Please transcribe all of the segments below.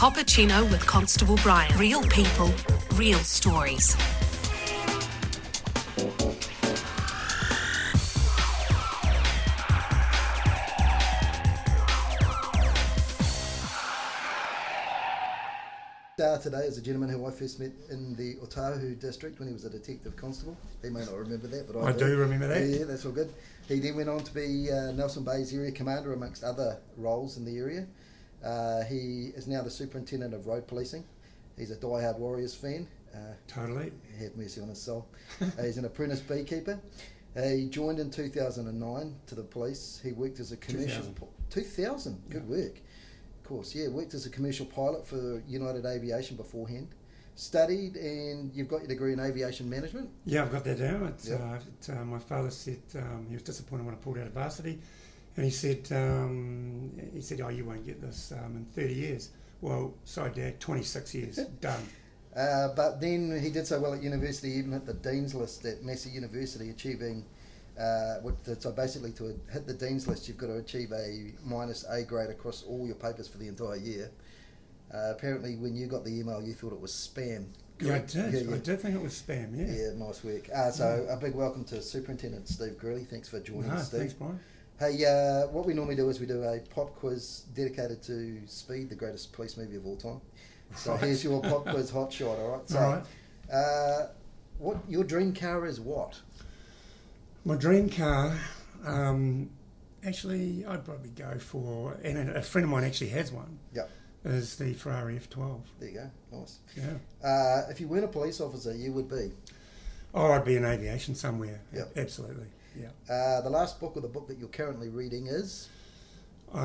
Cappuccino with Constable Brian. Real people, real stories. Star today is a gentleman who I first met in the Otahuhu district when he was a detective constable. He may not remember that, but I, I do remember that. Yeah, yeah, that's all good. He then went on to be uh, Nelson Bay's area commander, amongst other roles in the area. Uh, he is now the superintendent of road policing. He's a Die-Hard Warriors fan. Uh, Totally. have mercy on his soul. Uh, he's an apprentice beekeeper. Uh, he joined in 2009 to the police. He worked as a commercial. 2000. 2000. Good work. Of course, yeah. Worked as a commercial pilot for United Aviation beforehand. Studied, and you've got your degree in aviation management. Yeah, I've got that down. It's, Yep. uh, it, uh, my father said um, he was disappointed when I pulled out of varsity, and he said um, he said, "Oh, you won't get this um, in 30 years." Well, sorry, Dad, 26 years done. Uh, but then he did so well at university, even hit the dean's list at Massey University, achieving. Uh, so basically, to hit the dean's list, you've got to achieve a minus A grade across all your papers for the entire year. Uh, apparently, when you got the email, you thought it was spam. Yeah, I did. Yeah, yeah. I did think it was spam. Yeah. Yeah, nice work. Uh, so a big welcome to Superintendent Steve Greally. Thanks for joining No, us, Steve. thanks, Brian. Hey, uh, what we normally do is we do a pop quiz dedicated to Speed, the greatest police movie of all time. So Right. here's your pop quiz hot shot. All right. So, All right. uh, what your dream car is? What? My dream car, um, actually, I'd probably go for, and a friend of mine actually has one. Yep. Is the Ferrari F12. There you go. Nice. Yeah. Uh, if you weren't a police officer, you would be. Oh, I'd be in aviation somewhere. Yep. Absolutely. Yeah. Uh, the last book or the book that you're currently reading is. Uh,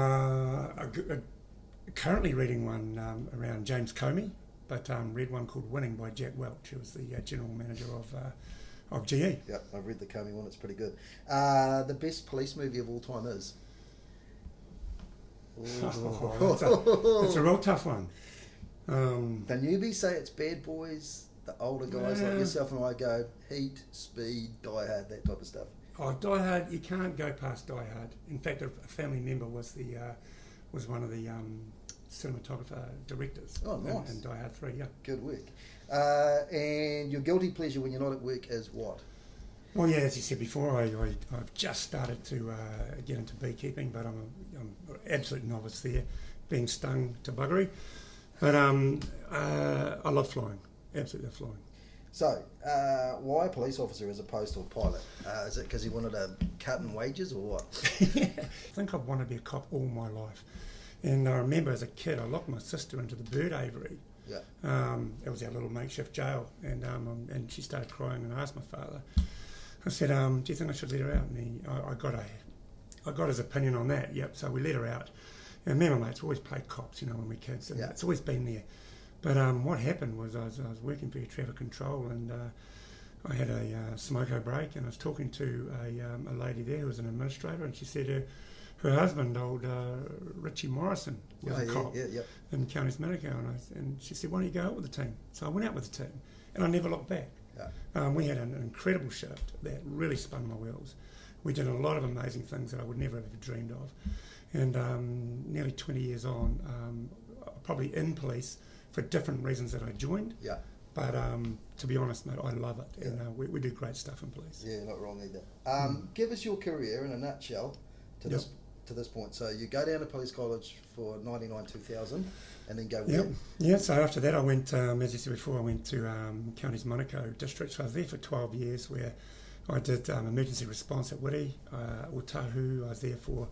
a a- currently reading one um, around James Comey, but um, read one called Winning by Jack Welch, who was the uh, general manager of uh, of. GE. Yep, I've read the Comey one. It's pretty good. Uh, the best police movie of all time is. Oh, that's, a, that's a real tough one. Um, The newbies say it's Bad Boys. The older guys like yourself and I go Heat, Speed, Die Hard, that type of stuff. Oh, Die Hard, you can't go past Die Hard. In fact, a, a family member was the uh, was one of the um, cinematographer directors Oh, nice. in, Die Hard Three. Yeah. Good work. Uh, and your guilty pleasure when you're not at work is what? Well, yeah, as you said before, I, I, I've just started to uh, get into beekeeping, but I'm, a, I'm an absolute novice there, being stung to buggery. But um, uh, I love flying, absolutely love flying. So, uh, why a police officer as opposed to a pilot? Uh, is it because he wanted a cut in wages or what? I think I've wanted to be a cop all my life. And I remember as a kid, I locked my sister into the bird aviary. Yeah. Um, it was our little makeshift jail, and um, and she started crying, and I asked my father. I said, um, "Do you think I should let her out?" And he, I, I got a, I got his opinion on that. Yep. So we let her out. And me and my mates always played cops, you know, when we were kids, and Yeah. it's always been there. But um, what happened was I was, I was working for traffic control, and uh, I had a uh, smoko break, and I was talking to a, um, a lady there who was an administrator, and she said her, her husband, old uh, Richie Morrison, was Oh, a yeah, cop yeah, yeah. in Counties Manukau, and, I, and she said, "Why don't you go out with the team?" So I went out with the team, and I never looked back. Um, we had an incredible shift that really spun my wheels. We did a lot of amazing things that I would never have ever dreamed of, and um, nearly 20 years on, um, probably in police for different reasons that I joined. Yeah. But um, to be honest, mate, I love it, and uh, we, we do great stuff in police. Yeah, not wrong either. Um, Give us your career in a nutshell to this to this point. So you go down to police college for ninety nine two thousand, and then go Yeah, where? yeah. So after that, I went, um, as you said before, I went to um, Counties Manukau district. So I was there for 12 years, where I did um, emergency response at Wiri, uh, Otahuhu. I was there for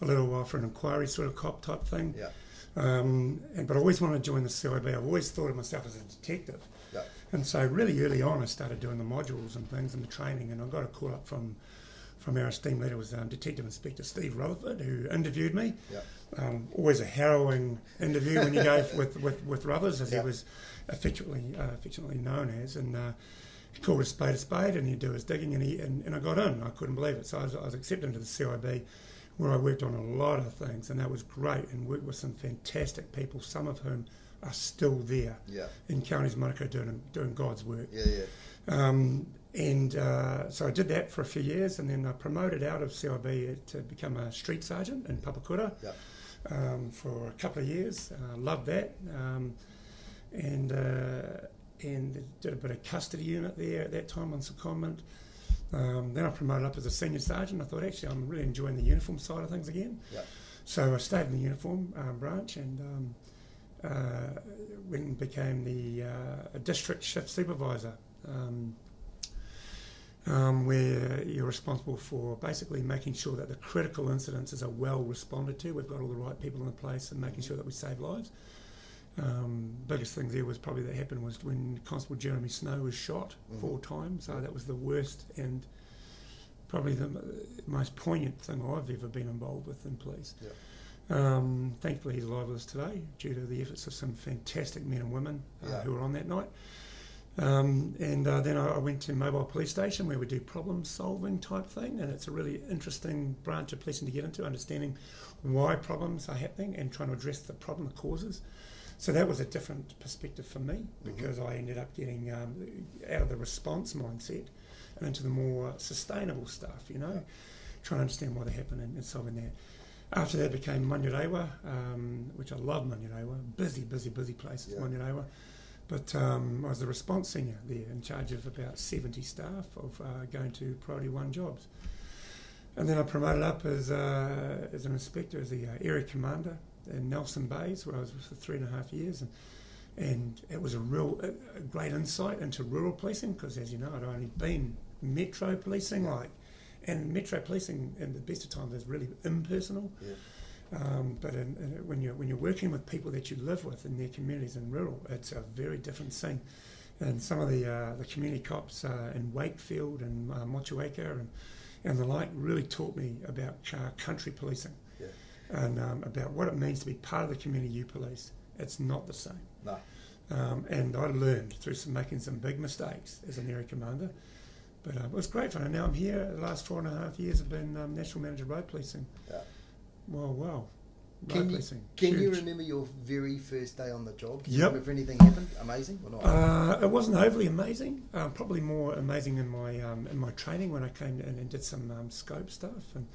a little while for an inquiry sort of cop type thing. Yeah. Um, and, but I always wanted to join the CIB. I've always thought of myself as a detective. Yeah. And so really early on, I started doing the modules and things and the training. And I got a call up from from our esteemed leader was um, Detective Inspector Steve Rutherford, who interviewed me. Um, always a harrowing interview when you go with, with, with Ruthers, as he was affectionately uh, affectionately known as. And uh, he called a spade a spade, and he'd do his digging, and, he, and, and I got in. I couldn't believe it. So I was, I was accepted into the CIB, where I worked on a lot of things, and that was great, and worked with some fantastic people, some of whom are still there Yeah. in counties Manukau doing doing God's work. Yeah. Yeah. Um, and uh, so I did that for a few years, and then I promoted out of CIB to become a street sergeant in Papakura. Yeah. um, for a couple of years. Uh, loved that, um, and uh, and did a bit of custody unit there at that time on secondment. Um, then I promoted up as a senior sergeant. I thought actually I'm really enjoying the uniform side of things again. Yeah. So I stayed in the uniform um, branch and um, uh, went and became the uh, district shift supervisor. Um, um, where you're responsible for basically making sure that the critical incidences are well responded to. We've got all the right people in the place and making sure that we save lives. Um, biggest thing there was probably that happened was when Constable Jeremy Snow was shot Mhm. four times. So that was the worst and probably the most poignant thing I've ever been involved with in police. Um, thankfully, he's alive with us today due to the efforts of some fantastic men and women uh, Yeah. who were on that night. Um, and uh, then I, I went to mobile police station where we do problem solving type thing, and it's a really interesting branch of policing to get into, understanding why problems are happening and trying to address the problem, the causes. So that was a different perspective for me because I ended up getting um, out of the response mindset and into the more sustainable stuff, you know, trying to understand why they happen and, and solving that. After that became Manurewa, um, which I love Manurewa, busy, busy, busy place, Yeah. Manurewa. But um, I was the response senior there, in charge of about 70 staff of uh, going to Priority One jobs. And then I promoted up as, uh, as an inspector, as the uh, area commander in Nelson Bays, where I was for three and a half years. And, and it was a real a, a great insight into rural policing because, as you know, I'd only been metro policing, like, and metro policing, in the best of times, is really impersonal. Yeah. Um, but in, in, when you're when you're working with people that you live with in their communities in rural, it's a very different scene. And some of the uh, the community cops uh, in Wakefield and uh, Motueka and and the like really taught me about uh, country policing. And um, about what it means to be part of the community you police. It's not the same. No. Um, and I learned through some making some big mistakes as an area commander. But uh, it was great fun. And now I'm here. The last four and a half years have been um, national manager of road policing. Yeah. Well, wow. Road Can you, policing. can you remember your very first day on the job? Can you Yep. remember if anything happened? Amazing or not? Uh, it wasn't overly amazing. Uh, probably more amazing in my um, in my training when I came in and did some um, scope stuff and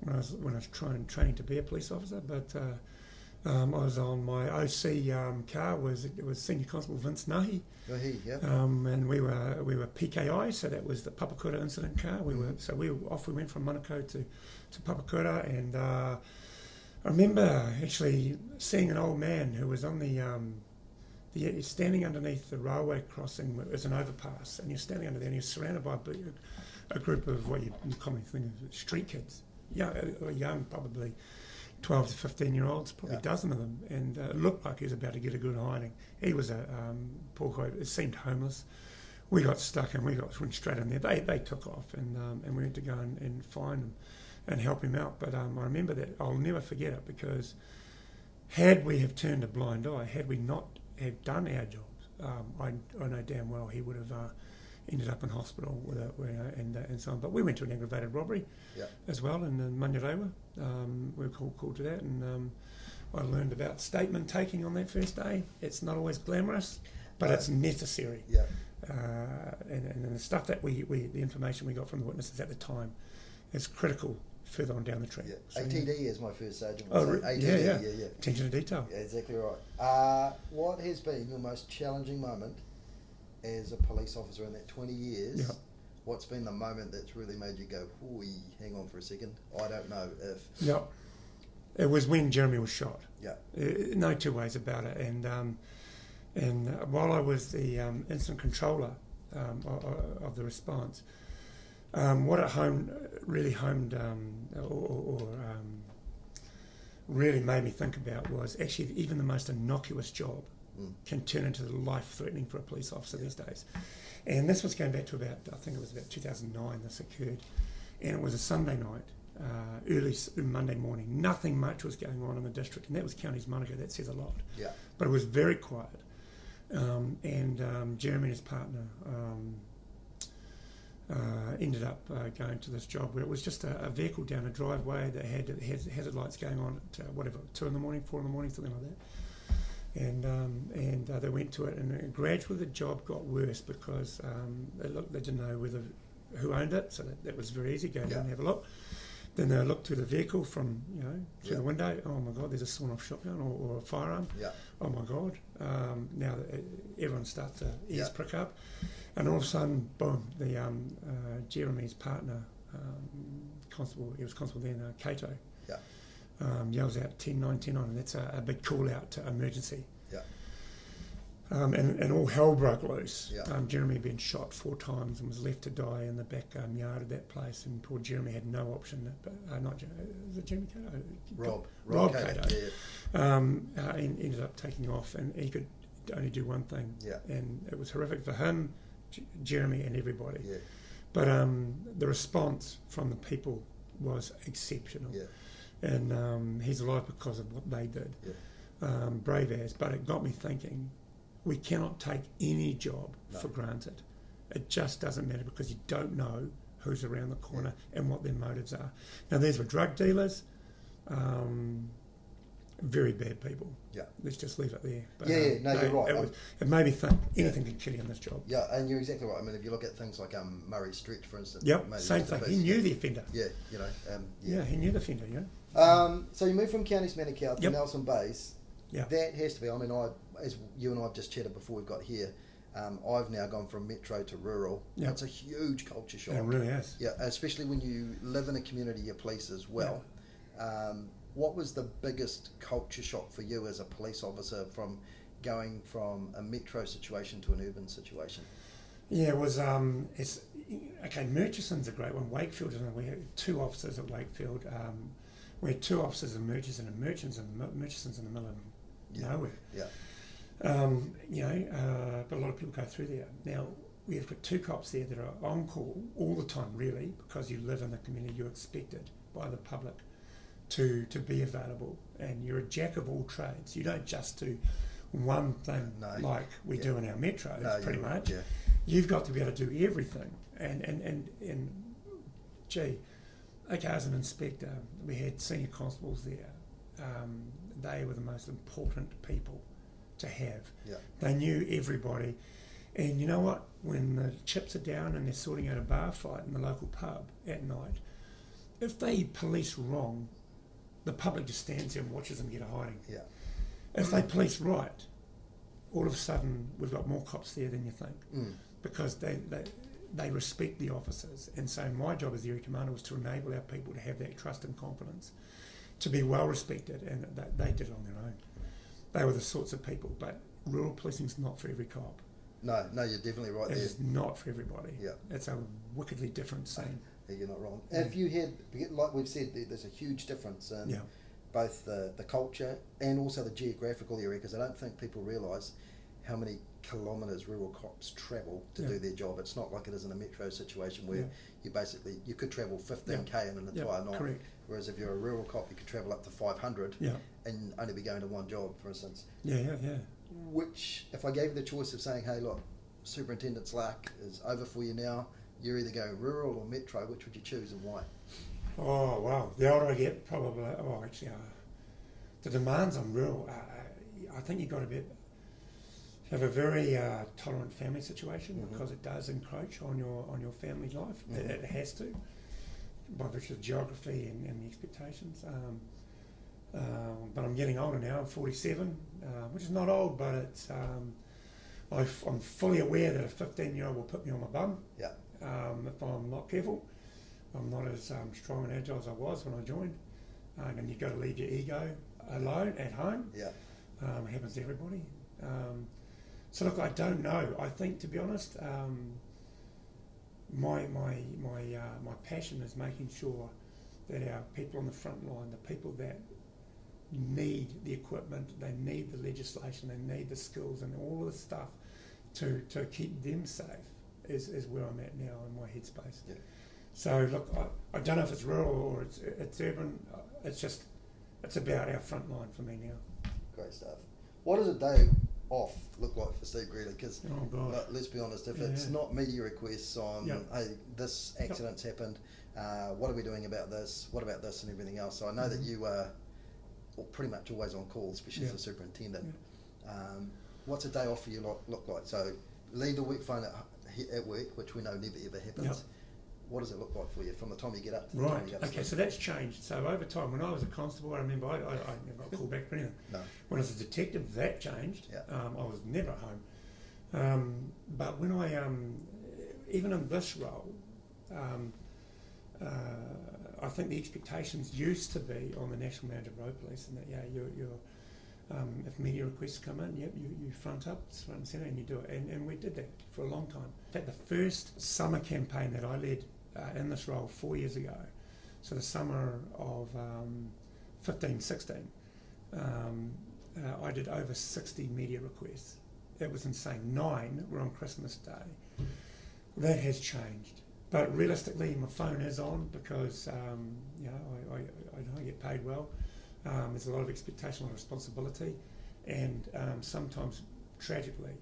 when I was when I was trying training to be a police officer. But uh, um, I was on my OC um, car was it was Senior Constable Vince Nahi, he, yeah. um, and we were we were PKI, so that was the Papakura incident car. We were so we were off. We went from Manukau to to Papakura, and uh, I remember actually seeing an old man who was on the um, the standing underneath the railway crossing as an overpass, and you're standing under there, and you're surrounded by a, a group of what you commonly think of street kids, young, uh, young probably. 12 to 15 year olds, probably Yeah. a dozen of them, and uh, looked like he was about to get a good hiding. He was a um, poor guy, it seemed homeless. We got stuck and we got went straight in there. They, they took off and, um, and we had to go and, and find him and help him out. But um, I remember that, I'll never forget it because had we have turned a blind eye, had we not have done our jobs, um, I, I know damn well he would have uh, ended up in hospital with a, and, uh, and so on. But we went to an aggravated robbery Yeah. as well in, in Manurewa. Um, we were called, called to that, and um, I learned about statement taking on that first day. It's not always glamorous, but No. it's necessary. Yeah. Uh, and, and the stuff that we, we, the information we got from the witnesses at the time, is critical further on down the track. yeah. So, ATD is my first sergeant. Oh, would re- say. yeah, ATD, yeah. yeah, yeah. Attention to detail. Yeah, exactly right. Uh, what has been your most challenging moment as a police officer in that 20 years? Yeah. What's been the moment that's really made you go, hang on for a second. I don't know if." Yep. It was when Jeremy was shot. Yeah. No two ways about it. And um, and while I was the um, incident controller um, of, of the response, um, what it homed, really homed um, or, or, or um, really made me think about was actually even the most innocuous job Mm. can turn into life threatening for a police officer these days. And this was going back to about, I think it was about 2009 this occurred. And it was a Sunday night, uh, early Monday morning. Nothing much was going on in the district, and that was Counties Manukau. That says a lot. Yeah. But it was very quiet. Um, and um, Jeremy and his partner um, uh, ended up uh, going to this job where it was just a, a vehicle down a driveway that had, had hazard lights going on at uh, whatever, two in the morning, four in the morning, something like that and um, and uh, they went to it, and uh, gradually the job got worse because um, they looked, they didn't know whether who owned it, so that, that was very easy. Go down Yeah. and have a look. Then they looked through the vehicle from, you know, through Yeah. the window. Oh my God, there's a sawn-off shotgun or, or a firearm. Yeah. Oh my God. Um, now that uh, everyone starts to ears Yeah. prick up. And all of a sudden, boom, the um, uh, Jeremy's partner, um, Constable, he was Constable then, uh, Cato. Um, yells out 10 9 10 9, and that's a, a big call out to emergency. Yeah. Um, and, and all hell broke loose. Yeah. Um, Jeremy had been shot four times and was left to die in the back um, yard of that place. And poor Jeremy had no option. But, uh, not Jer- uh, is it Jeremy Cato? Rob. Rob Cato. Cato. Yeah. Um, uh, ended up taking off, and he could only do one thing. Yeah. And it was horrific for him, J- Jeremy, and everybody. Yeah. But um, the response from the people was exceptional. Yeah. And um, he's alive because of what they did. Yeah. Um, brave as. But it got me thinking we cannot take any job No. for granted. It just doesn't matter because you don't know who's around the corner and what their motives are. Now, these were drug dealers, um, very bad people. Yeah. Let's just leave it there. Yeah, yeah, no, they- you're right. It, Um, was, it made me think anything can kill you in this job. Yeah, and you're exactly right. I mean, if you look at things like um, Murray Stretch, for instance. Yep, same thing. He knew the offender. Yeah, you know. Um, Yeah, yeah. he knew the offender, you know. Um, so you moved from Counties Manukau to Yep. Nelson Bays. Yeah. That has to be. I mean, I as you and I have just chatted before we got here. Um, I've now gone from metro to rural. Yep. It's a huge culture shock. It really is. Yeah, especially when you live in a community you police as well. Um, what was the biggest culture shock for you as a police officer from going from a metro situation to an urban situation? Yeah, it was. Um, it's okay. Murchison's a great one. Wakefield, and we had two officers at Wakefield. Um, we had two officers in Murchison and Merchants and Murchison's in the middle of Yeah. nowhere. Yeah. Um, you know, uh, but a lot of people go through there. Now we've got two cops there that are on call all the time, really, because you live in the community. You're expected by the public to to be available, and you're a jack of all trades. You don't just do one thing No. like we Yeah. do in our metros, No, pretty much Yeah. you've got to be able to do everything. And and and, and gee, okay, as an inspector, we had senior constables there. Um, they were the most important people to have. Yeah. They knew everybody. And you know what? When the chips are down and they're sorting out a bar fight in the local pub at night, if they police wrong, the public just stands there and watches them get a hiding. Yeah. If they police right, all of a sudden we've got more cops there than you think Mm. because they, they they respect the officers. And so my job as the area commander was to enable our people to have that trust and confidence, to be well respected, and they, they did it on their own. They were the sorts of people, but rural policing's not for every cop. No, no, you're definitely right It's not for everybody. Yeah. It's a wickedly different scene. Yeah, You're not wrong. Yeah. If you had, like we've said, there's a huge difference in Yeah. both the, the culture and also the geographical area because I don't think people realise how many kilometres rural cops travel to Yeah. do their job. It's not like it is in a metro situation where Yeah. you basically you could travel 15k in an Yeah, entire night. correct. Whereas if you're a rural cop, you could travel up to 500 Yeah. and only be going to one job, for instance. Yeah, yeah, yeah. Which, if I gave you the choice of saying, "Hey, look, Superintendent's Slack is over for you now," you're either going rural or metro. Which would you choose and why? Oh wow! The older I get, probably. Oh, actually, uh, the demands on rural. Uh, I think you've got to be have a very uh, tolerant family situation Mhm. because it does encroach on your on your family life. It, Mhm. it has to, by virtue of geography and, and the expectations. Um, um, but I'm getting older now. I'm 47, uh, which is not old, but it's. Um, I f- I'm fully aware that a 15 year old will put me on my bum Yeah. um, if I'm not careful. I'm not as um, strong and agile as I was when I joined. Um, and you've got to leave your ego alone at home. Yeah. Um, it happens to everybody. Um, so look, I don't know. I think, to be honest, um, my my my uh, my passion is making sure that our people on the front line, the people that need the equipment, they need the legislation, they need the skills and all of the stuff to, to keep them safe is, is where I'm at now in my headspace. Yeah. So look, I, I don't know if it's rural or it's, it's urban. It's just it's about our front line for me now. Great stuff. What does a day off look like for Steve Greally? Because Oh let's be honest, if Yeah. it's not media requests on, Yeah. hey, this accident's happened, uh, what are we doing about this? What about this and everything else? So I know that Mhm. you are well, pretty much always on call, especially Yeah. as a superintendent. Um, what's a day off for you look, look like? So leave the work phone at, at work, which we know never ever happens. What does it look like for you from the time you get up to the Right. time you go Okay. So that's changed. So over time, when I was a constable, I remember I, I, I never got called back for anything. No. When I was a detective, that changed. Yeah. Um, I was never at home. Um, but when I, um, even in this role, um, uh, I think the expectations used to be on the National Manager of Road Police, and that yeah, you're, you're um, if media requests come in, yep, you, you front up, front and centre, and you do it. And, and we did that for a long time. In fact, the first summer campaign that I led uh, in this role four years ago, so the summer of um, 15, 16, um, uh, I did over 60 media requests. That was insane. Nine were on Christmas Day. That has changed. But realistically, my phone is on because um, you know I, I, I get paid well. Um, there's a lot of expectation, a lot of responsibility, and um, sometimes, tragically,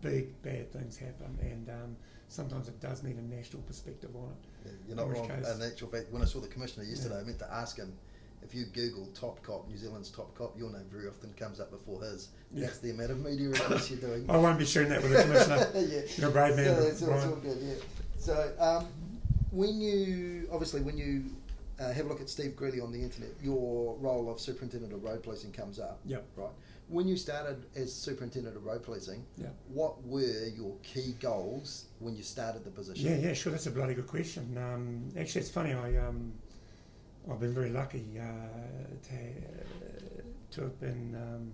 big bad things happen, and um, sometimes it does need a national perspective on it. You're not In wrong. case- In actual fact, when I saw the commissioner yesterday, Yeah. I meant to ask him if you Google top cop, New Zealand's top cop, your name very often comes up before his. Yeah. That's the amount of media requests you're doing. I won't be sharing that with the commissioner. yeah. You're a brave man, So it's, all- it's all good, yeah. So um, when you obviously when you uh, have a look at Steve Greally on the internet, your role of superintendent of road policing comes up. Yep. Right. When you started as superintendent of road policing, Yep. what were your key goals when you started the position? Yeah, yeah, sure. That's a bloody good question. Um, actually, it's funny. I um, I've been very lucky uh, to, to have been um,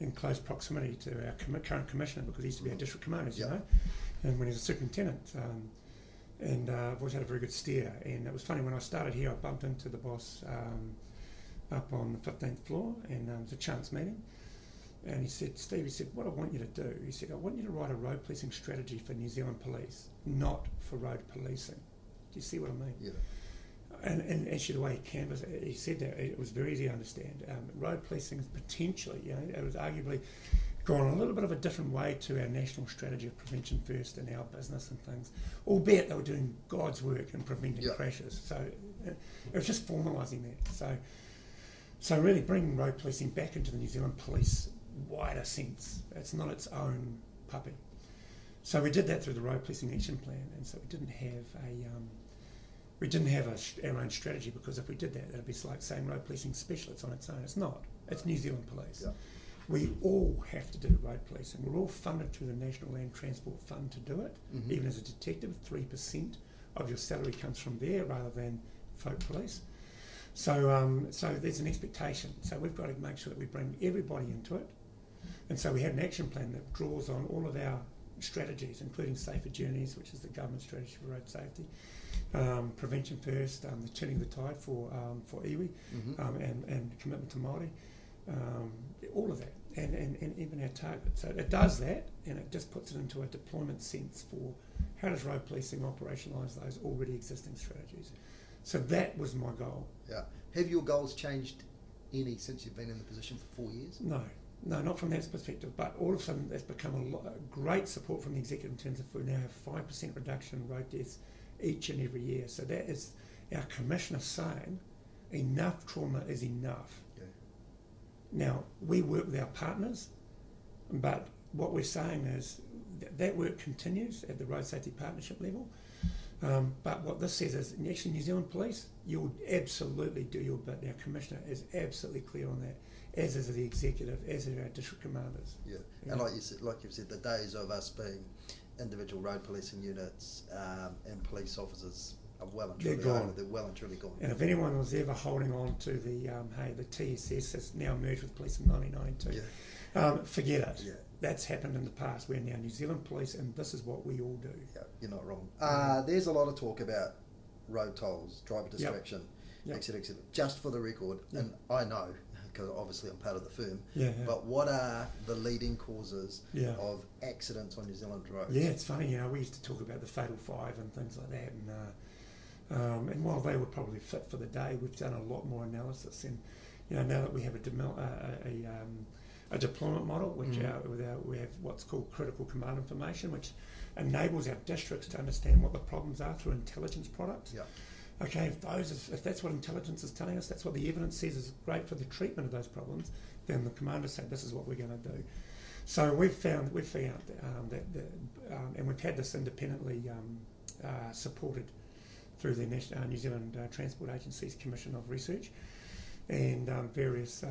in close proximity to our commi- current commissioner because he used to be our district commander, Yeah. you know, and when he was a superintendent. Um, and uh, I've always had a very good steer. And it was funny when I started here, I bumped into the boss um, up on the 15th floor, and um, it was a chance meeting. And he said, Steve, he said, what I want you to do, he said, I want you to write a road policing strategy for New Zealand Police, not for road policing. Do you see what I mean? Yeah. And, and actually, the way he canvassed, he said that it was very easy to understand. Um, road policing is potentially, you know, it was arguably gone a little bit of a different way to our national strategy of prevention first and our business and things, albeit they were doing God's work in preventing Yeah. crashes. So uh, it was just formalising that. So, so really bringing road policing back into the New Zealand police wider sense. It's not its own puppy. So we did that through the road policing action plan, and so we didn't have a um, we didn't have a, our own strategy because if we did that, it'd be like saying road policing specialists on its own. It's not. It's New Zealand Police. We all have to do road policing. We're all funded through the National Land Transport Fund to do it. Mhm. Even as a detective, three percent of your salary comes from there rather than folk police. So, um, so there's an expectation. So we've got to make sure that we bring everybody into it. And so we had an action plan that draws on all of our strategies, including Safer Journeys, which is the government strategy for road safety, um, Prevention First, um, the Turning the Tide for um, for iwi, Mhm. um, and, and commitment to Māori, um, all of that, and, and, and even our target. So it does that, and it just puts it into a deployment sense for how does road policing operationalise those already existing strategies. So that was my goal. Yeah. Have your goals changed any since you've been in the position for four years? No, no, not from that perspective. But all of a sudden, there's become a, lot, great support from the executive in terms of we now have five percent reduction in road deaths each and every year. So that is our commissioner saying enough trauma is enough. Now we work with our partners, but what we're saying is that, that work continues at the road safety partnership level. Um, but what this says is, actually, New Zealand Police, you'll absolutely do your bit. Our commissioner is absolutely clear on that, as is the executive, as are our district commanders. Yeah. Yeah. And like you said, like you've said, the days of us being individual road policing units um, and police officers are well and They're truly gone. over. They're well and truly gone. And if anyone was ever holding on to the, um, hey, the TSS has now merged with police in 1992, Yeah. um, forget it. Yeah. That's happened in the past. We're now New Zealand Police, and this is what we all do. Yeah, you're not wrong. Uh, there's a lot of talk about road tolls, driver distraction, Yep. etc., etc. Just for the record, Yep. and I know because obviously I'm part of the firm. Yeah, yeah. But what are the leading causes Yeah. of accidents on New Zealand roads? Yeah, it's funny. You know, we used to talk about the fatal five and things like that, and uh, um, and while they were probably fit for the day, we've done a lot more analysis. And you know, now that we have a demil- a, a, a, um, a deployment model, which Mhm. our, with our, we have what's called critical command information, which enables our districts to understand what the problems are through intelligence products. Yeah. Okay, if those is, if that's what intelligence is telling us, that's what the evidence says is great for the treatment of those problems, then the commanders say this is what we're going to do. So we've found we've found um, that, the, um, and we've had this independently um, uh, supported through the National, uh, New Zealand uh, Transport Agency's Commission of Research and um, various uh,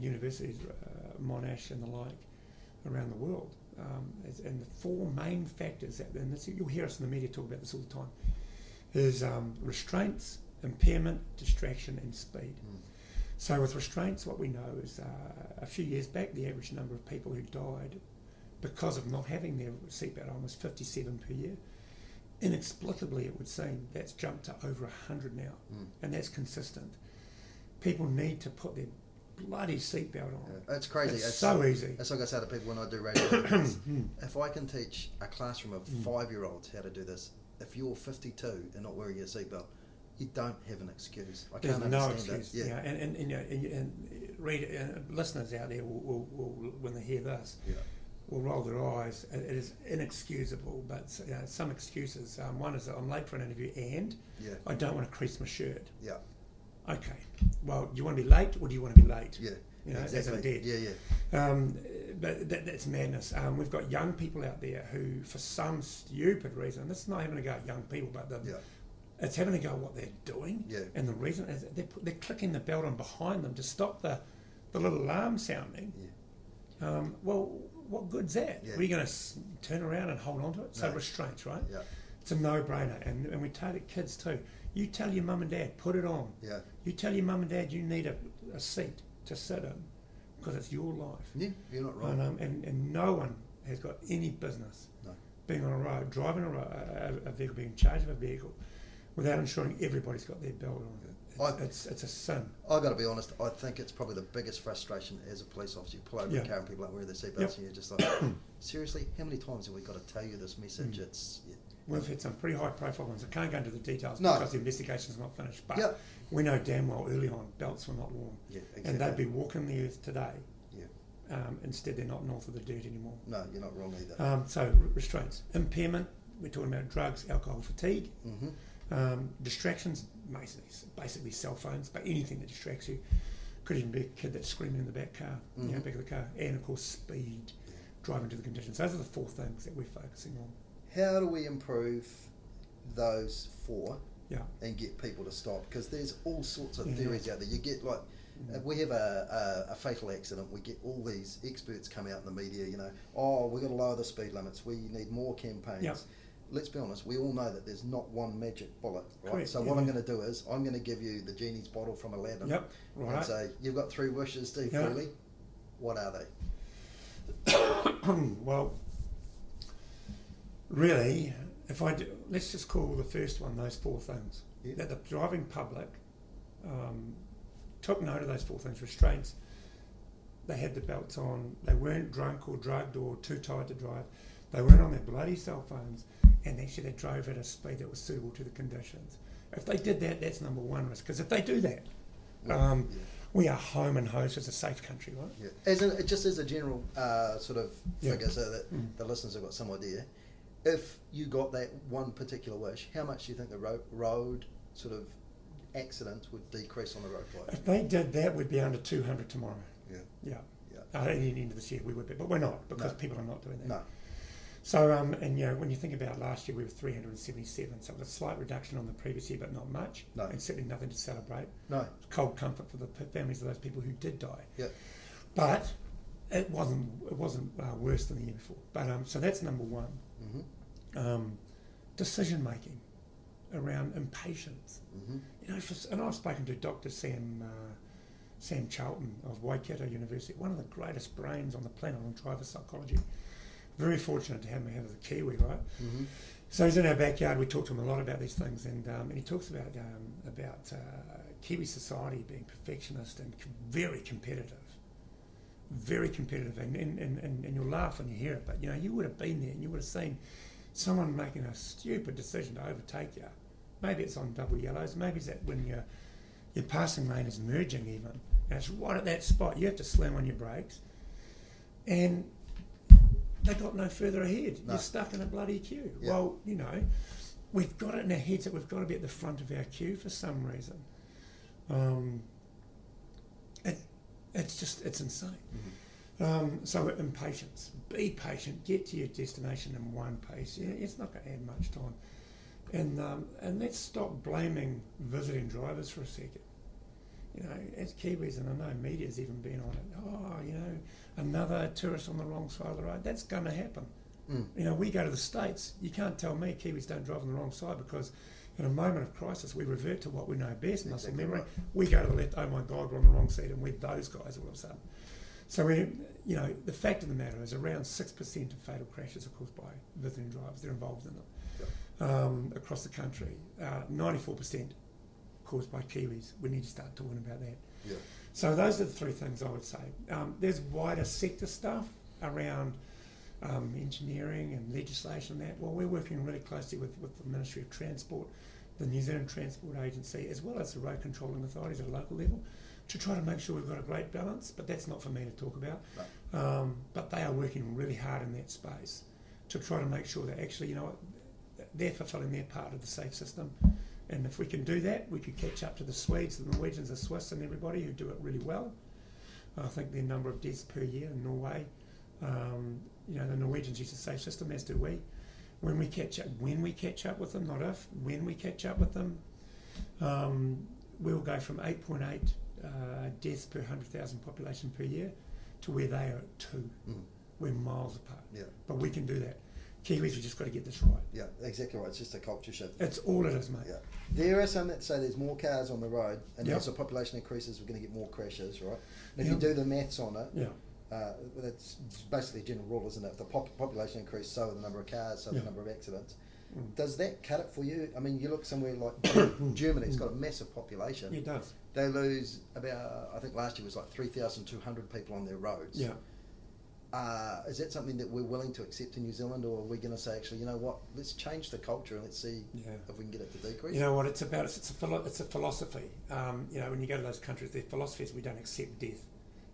universities, uh, Monash and the like, around the world. Um, and the four main factors, that, and this, you'll hear us in the media talk about this all the time, is um, restraints, impairment, distraction, and speed. Mm. So with restraints, what we know is uh, a few years back, the average number of people who died because of not having their seatbelt on was 57 per year. Inexplicably, it would seem, that's jumped to over 100 now, Mm. and that's consistent. People need to put their bloody seatbelt on. Yeah. It's crazy. It's, It's, so easy. That's like I say to people when I do radio. if I can teach a classroom of Mm. five-year-olds how to do this, if you're 52 and not wearing your seatbelt, you don't have an excuse. I There's can't no excuse. that. Yeah. and, and, and, you know, and, and read uh, listeners out there will, will, will, when they hear this, Yeah. Will roll their eyes. It, it is inexcusable, but you know, some excuses. Um, one is that I'm late for an interview and Yeah. I don't want to crease my shirt. Yeah. Okay, well, do you want to be late or do you want to be late? Yeah. You know, as. I'm dead. Yeah. Yeah. Um, but that, that's madness. Um, we've got young people out there who, for some stupid reason, this is not having to go at young people, but the, Yeah. it's having to go at what they're doing. Yeah. And the reason is they're, they're clicking the belt on behind them to stop the, the little alarm sounding. Yeah. Um, well, what good's that? Yeah. Are going to turn around and hold on to it? So No. restraints, right? Yeah. It's a no-brainer, and, and we target kids too. You tell your mum and dad, put it on. Yeah. You tell your mum and dad you need a, a seat to sit in because it's your life. Yeah. You're not wrong. And, um, and, and no one has got any business No. being on a road, driving a, a, a vehicle, being in charge of a vehicle, without ensuring everybody's got their belt on. I- It's, it's, a sin. I got to be honest. I think it's probably the biggest frustration as a police officer. You pull over Yeah. a car and people aren't wearing their seatbelts, Yep. and you're just like, seriously, how many times have we got to tell you this message? Mm. It's yeah. We've had some pretty high profile ones. I can't go into the details No. because the investigation's not finished. But Yeah. we know damn well early on belts were not worn. yeah, And they'd be walking the earth today. Yeah. Um, instead, they're not north of the dirt anymore. No, you're not wrong either. Um, so, restraints. Impairment, we're talking about drugs, alcohol, fatigue. hmm Um, distractions, basically, basically cell phones, but anything that distracts you. Could even be a kid that's screaming in the back car, you know, Mhm. back of the car. And, of course, speed, driving to the conditions. Those are the four things that we're focusing on. How do we improve those four Yeah. and get people to stop? Because there's all sorts of Yeah. theories out there. You get like, Mm. we have a, a, a fatal accident, we get all these experts come out in the media. You know, oh, we've got to lower the speed limits. We need more campaigns. Yeah. Let's be honest. We all know that there's not one magic bullet, right? Correct, So yeah, what I'm going to do is I'm going to give you the genie's bottle from Aladdin Yep, right. and say you've got three wishes, Steve Yeah. Greally. What are they? well, really, if I do, let's just call the first one those four things Yeah. that the driving public um, took note of those four things: restraints. They had the belts on. They weren't drunk or drugged or too tired to drive. They weren't on their bloody cell phones, and actually they drove at a speed that was suitable to the conditions. If they did that, that's number one risk. Because if they do that, um, Yeah. we are home and host as a safe country, right? Yeah. As a, just as a general uh, sort of Yeah. figure, so that Mm. the listeners have got some idea. If you got that one particular wish, how much do you think the road, road sort of accidents would decrease on the roadway? If they did that, we'd be under 200 tomorrow. Yeah. Yeah. Yeah. Uh, at the end of this year, we would be, but we're not because No. people are not doing that. No. So, um, and you know, when you think about last year, we were 377, so it was a slight reduction on the previous year, but not much, No. and certainly nothing to celebrate. No. Cold comfort for the families of those people who did die. Yep. But it wasn't it wasn't uh, worse than the year before. But um, so that's number one. hmm Um, decision making around impatience. hmm You know, for, and I've spoken to Dr. Sam uh, Sam Charlton of Waikato University, one of the greatest brains on the planet on driver psychology. Very fortunate to have him have as a Kiwi, right? hmm So he's in our backyard. We talk to him a lot about these things, and um, and he talks about um, about uh, Kiwi society being perfectionist and com- very competitive, very competitive. And and, and, and and you'll laugh when you hear it, but you know you would have been there and you would have seen someone making a stupid decision to overtake you. Maybe it's on double yellows. Maybe it's that when your your passing lane is merging even, and it's right at that spot. You have to slam on your brakes, and they got no further ahead. No. You're stuck in a bloody queue. Yeah. Well, you know, we've got it in our heads that we've got to be at the front of our queue for some reason. Um, it, it's just it's insane. Um, so impatience. Be patient. Get to your destination in one pace. Yeah, it's not going to add much time. And um, and let's stop blaming visiting drivers for a second. You know, as Kiwis, and I know media's even been on it. Oh, you know, another tourist on the wrong side of the road. That's going to happen. Mm. You know, we go to the states. You can't tell me Kiwis don't drive on the wrong side because in a moment of crisis we revert to what we know best, muscle Exactly memory. right. We go to the left. Oh my God, we're on the wrong seat, and we're those guys all of a sudden. So we, you know, the fact of the matter is around six percent of fatal crashes are caused by visiting drivers. They're involved in them um, across the country. Uh, Ninety-four percent caused by Kiwis. We need to start talking about that. Yeah. So those are the three things I would say. Um, there's wider sector stuff around um, engineering and legislation and that. Well, we're working really closely with, with the Ministry of Transport, the New Zealand Transport Agency, as well as the road controlling authorities at a local level to try to make sure we've got a great balance. But that's not for me to talk about. Um, but they are working really hard in that space to try to make sure that actually, you know, they're fulfilling their part of the safe system. And if we can do that, we could catch up to the Swedes, the Norwegians, the Swiss, and everybody who do it really well. I think their number of deaths per year in Norway, um, you know, the Norwegians use a safe system, as do we. When we catch up, when we catch up with them, not if, when we catch up with them, um, we'll go from 8.8 uh, deaths per 100,000 population per year to where they are at two. Mm. We're miles apart. Yeah. But we can do that. Kiwis, we just got to get this right. Yeah, exactly right. It's just a culture shift. It's all it is, mate. Yeah. There are some that say there's more cars on the road, and Yeah. as the population increases, we're going to get more crashes, right? And if Yeah. you do the maths on it, Yeah. uh, that's basically a general rule, isn't it? If the pop- population increases, so the number of cars, so Yeah. the number of accidents. Mm. Does that cut it for you? I mean, you look somewhere like Germany, it's got a massive population. It does. They lose about, I think last year was like 3,200 people on their roads. Yeah. Uh, is that something that we're willing to accept in New Zealand, or are we going to say, actually, you know what, let's change the culture and let's see Yeah. if we can get it to decrease? You know what it's about? It's, a philo- it's a philosophy. Um, you know, when you go to those countries, their philosophy is we don't accept death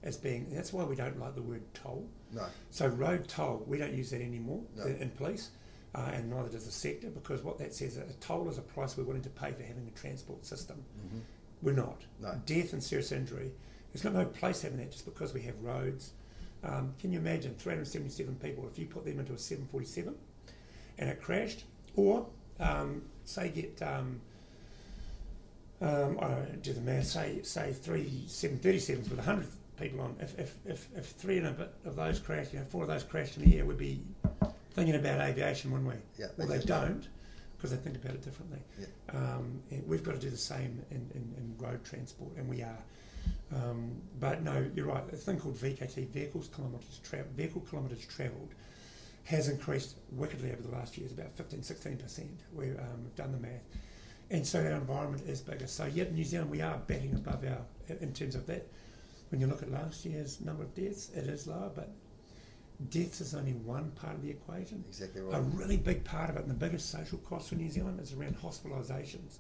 as being. That's why we don't like the word toll. no. So road toll, we don't use that anymore No. in, in police, uh, and neither does the sector, because what that says, a toll is a price we're willing to pay for having a transport system. hmm We're not. No. Death and serious injury, there's got no place having that just because we have roads. Um, can you imagine 377 people if you put them into a 747 and it crashed? Or, um, say, get, um, um, I don't do the math, say, say three 737s with 100 people on. If, if, if, if three and a bit of those crash, you know, four of those crashed in a year, we'd be thinking about aviation, wouldn't we? Yeah, Well, they don't because they think about it differently. Yeah. Um, we've got to do the same in, in, in road transport, and we are. Um, but no, you're right. A thing called VKT, vehicles kilometres tra- vehicle kilometres travelled, has increased wickedly over the last years, about 15, 16 percent. We, um, we've done the math, and so our environment is bigger. So yep, New Zealand, we are batting above our in terms of that. When you look at last year's number of deaths, it is lower, but deaths is only one part of the equation. Exactly right. A really big part of it, and the biggest social cost for New Zealand is around hospitalisations.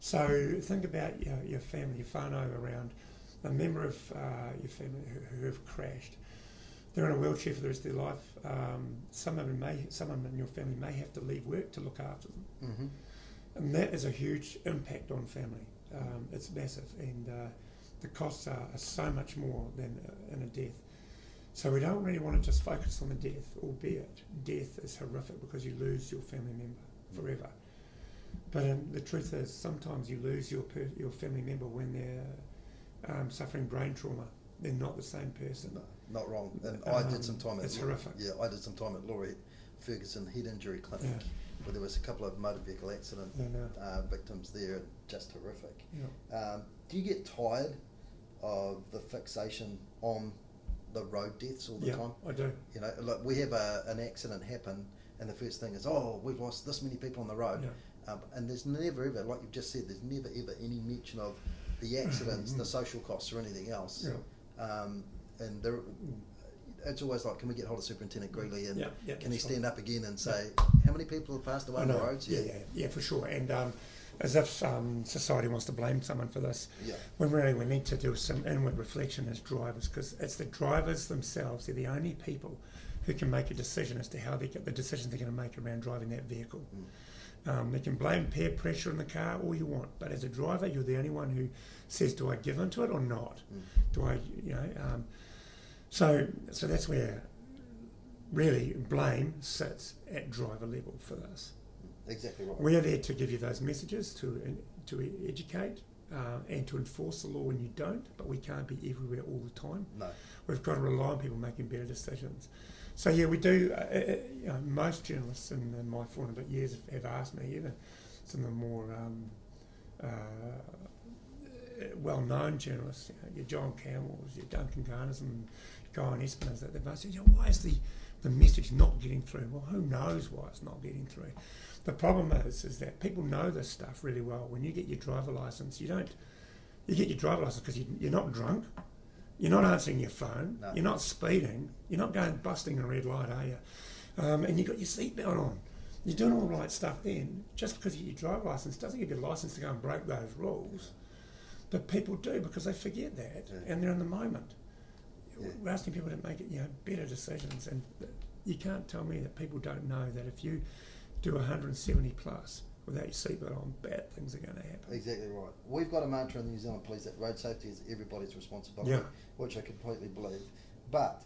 So think about your, your family, your whānau around a member of uh, your family who, who have crashed. They're in a wheelchair for the rest of their life. Um, some of them may, someone in your family may have to leave work to look after them, hmm and that is a huge impact on family. Um, it's massive, and uh, the costs are, are so much more than uh, in a death. So we don't really want to just focus on the death, albeit death is horrific because you lose your family member forever. But um, the truth is, sometimes you lose your per- your family member when they're um, suffering brain trauma. They're not the same person. No, not wrong. And I did Um, some time at it's horrific. Yeah, I did some time at Laura Fergusson Head Injury Clinic, Yeah. where there was a couple of motor vehicle accident uh, uh, victims there, just horrific. yeah. Um, do you get tired of the fixation on the road deaths all the yeah, time? I do. You know, like we have a, an accident happen, and the first thing is, oh, we've lost this many people on the road. Yeah. Um, and there's never ever, like you've just said, there's never ever any mention of the accidents, the social costs, or anything else. Yeah. Um, and there, it's always like, can we get hold of Superintendent Greally and Yeah, yeah, can he stand right. up again and say, how many people have passed away on the roads? Yeah, yeah, yeah, for sure. And um, as if um, society wants to blame someone for this, Yeah. when really we need to do some inward reflection as drivers, because it's the drivers themselves. They're the only people who can make a decision as to how they get the decisions they're going to make around driving that vehicle. Um, they can blame peer pressure in the car all you want, but as a driver, you're the only one who says, "Do I give into it or not? Do I, you know?" Um, so, so that's where really blame sits at driver level for this. Exactly right. We're there to give you those messages, to to educate, uh, and to enforce the law when you don't. But we can't be everywhere all the time. no. We've got to rely on people making better decisions. So yeah, we do. Uh, uh, you know, most journalists in, in my four and a bit years have, asked me, even some of the more um, uh, well-known journalists, you know, your John Campbells, your Duncan Garners, and Guy Espiners, that they've asked, you know, why is the the message not getting through? Well, who knows why it's not getting through? The problem is, is that people know this stuff really well. When you get your driver license, you don't. You get your driver license because you, you're not drunk, you're not answering your phone, No. you're not speeding, you're not going busting a red light, are you? Um, and you've got your seatbelt on. You're doing all the right stuff then. Just because you get your driver license doesn't give you a license to go and break those rules. But people do because they forget that Yeah. and they're in the moment. Yeah. We're asking people to make it, you know, better decisions, and you can't tell me that people don't know that if you do 170 plus without your seatbelt on, bad things are going to happen. Exactly right. We've got a mantra in the New Zealand Police that road safety is everybody's responsibility, Yeah. which I completely believe. But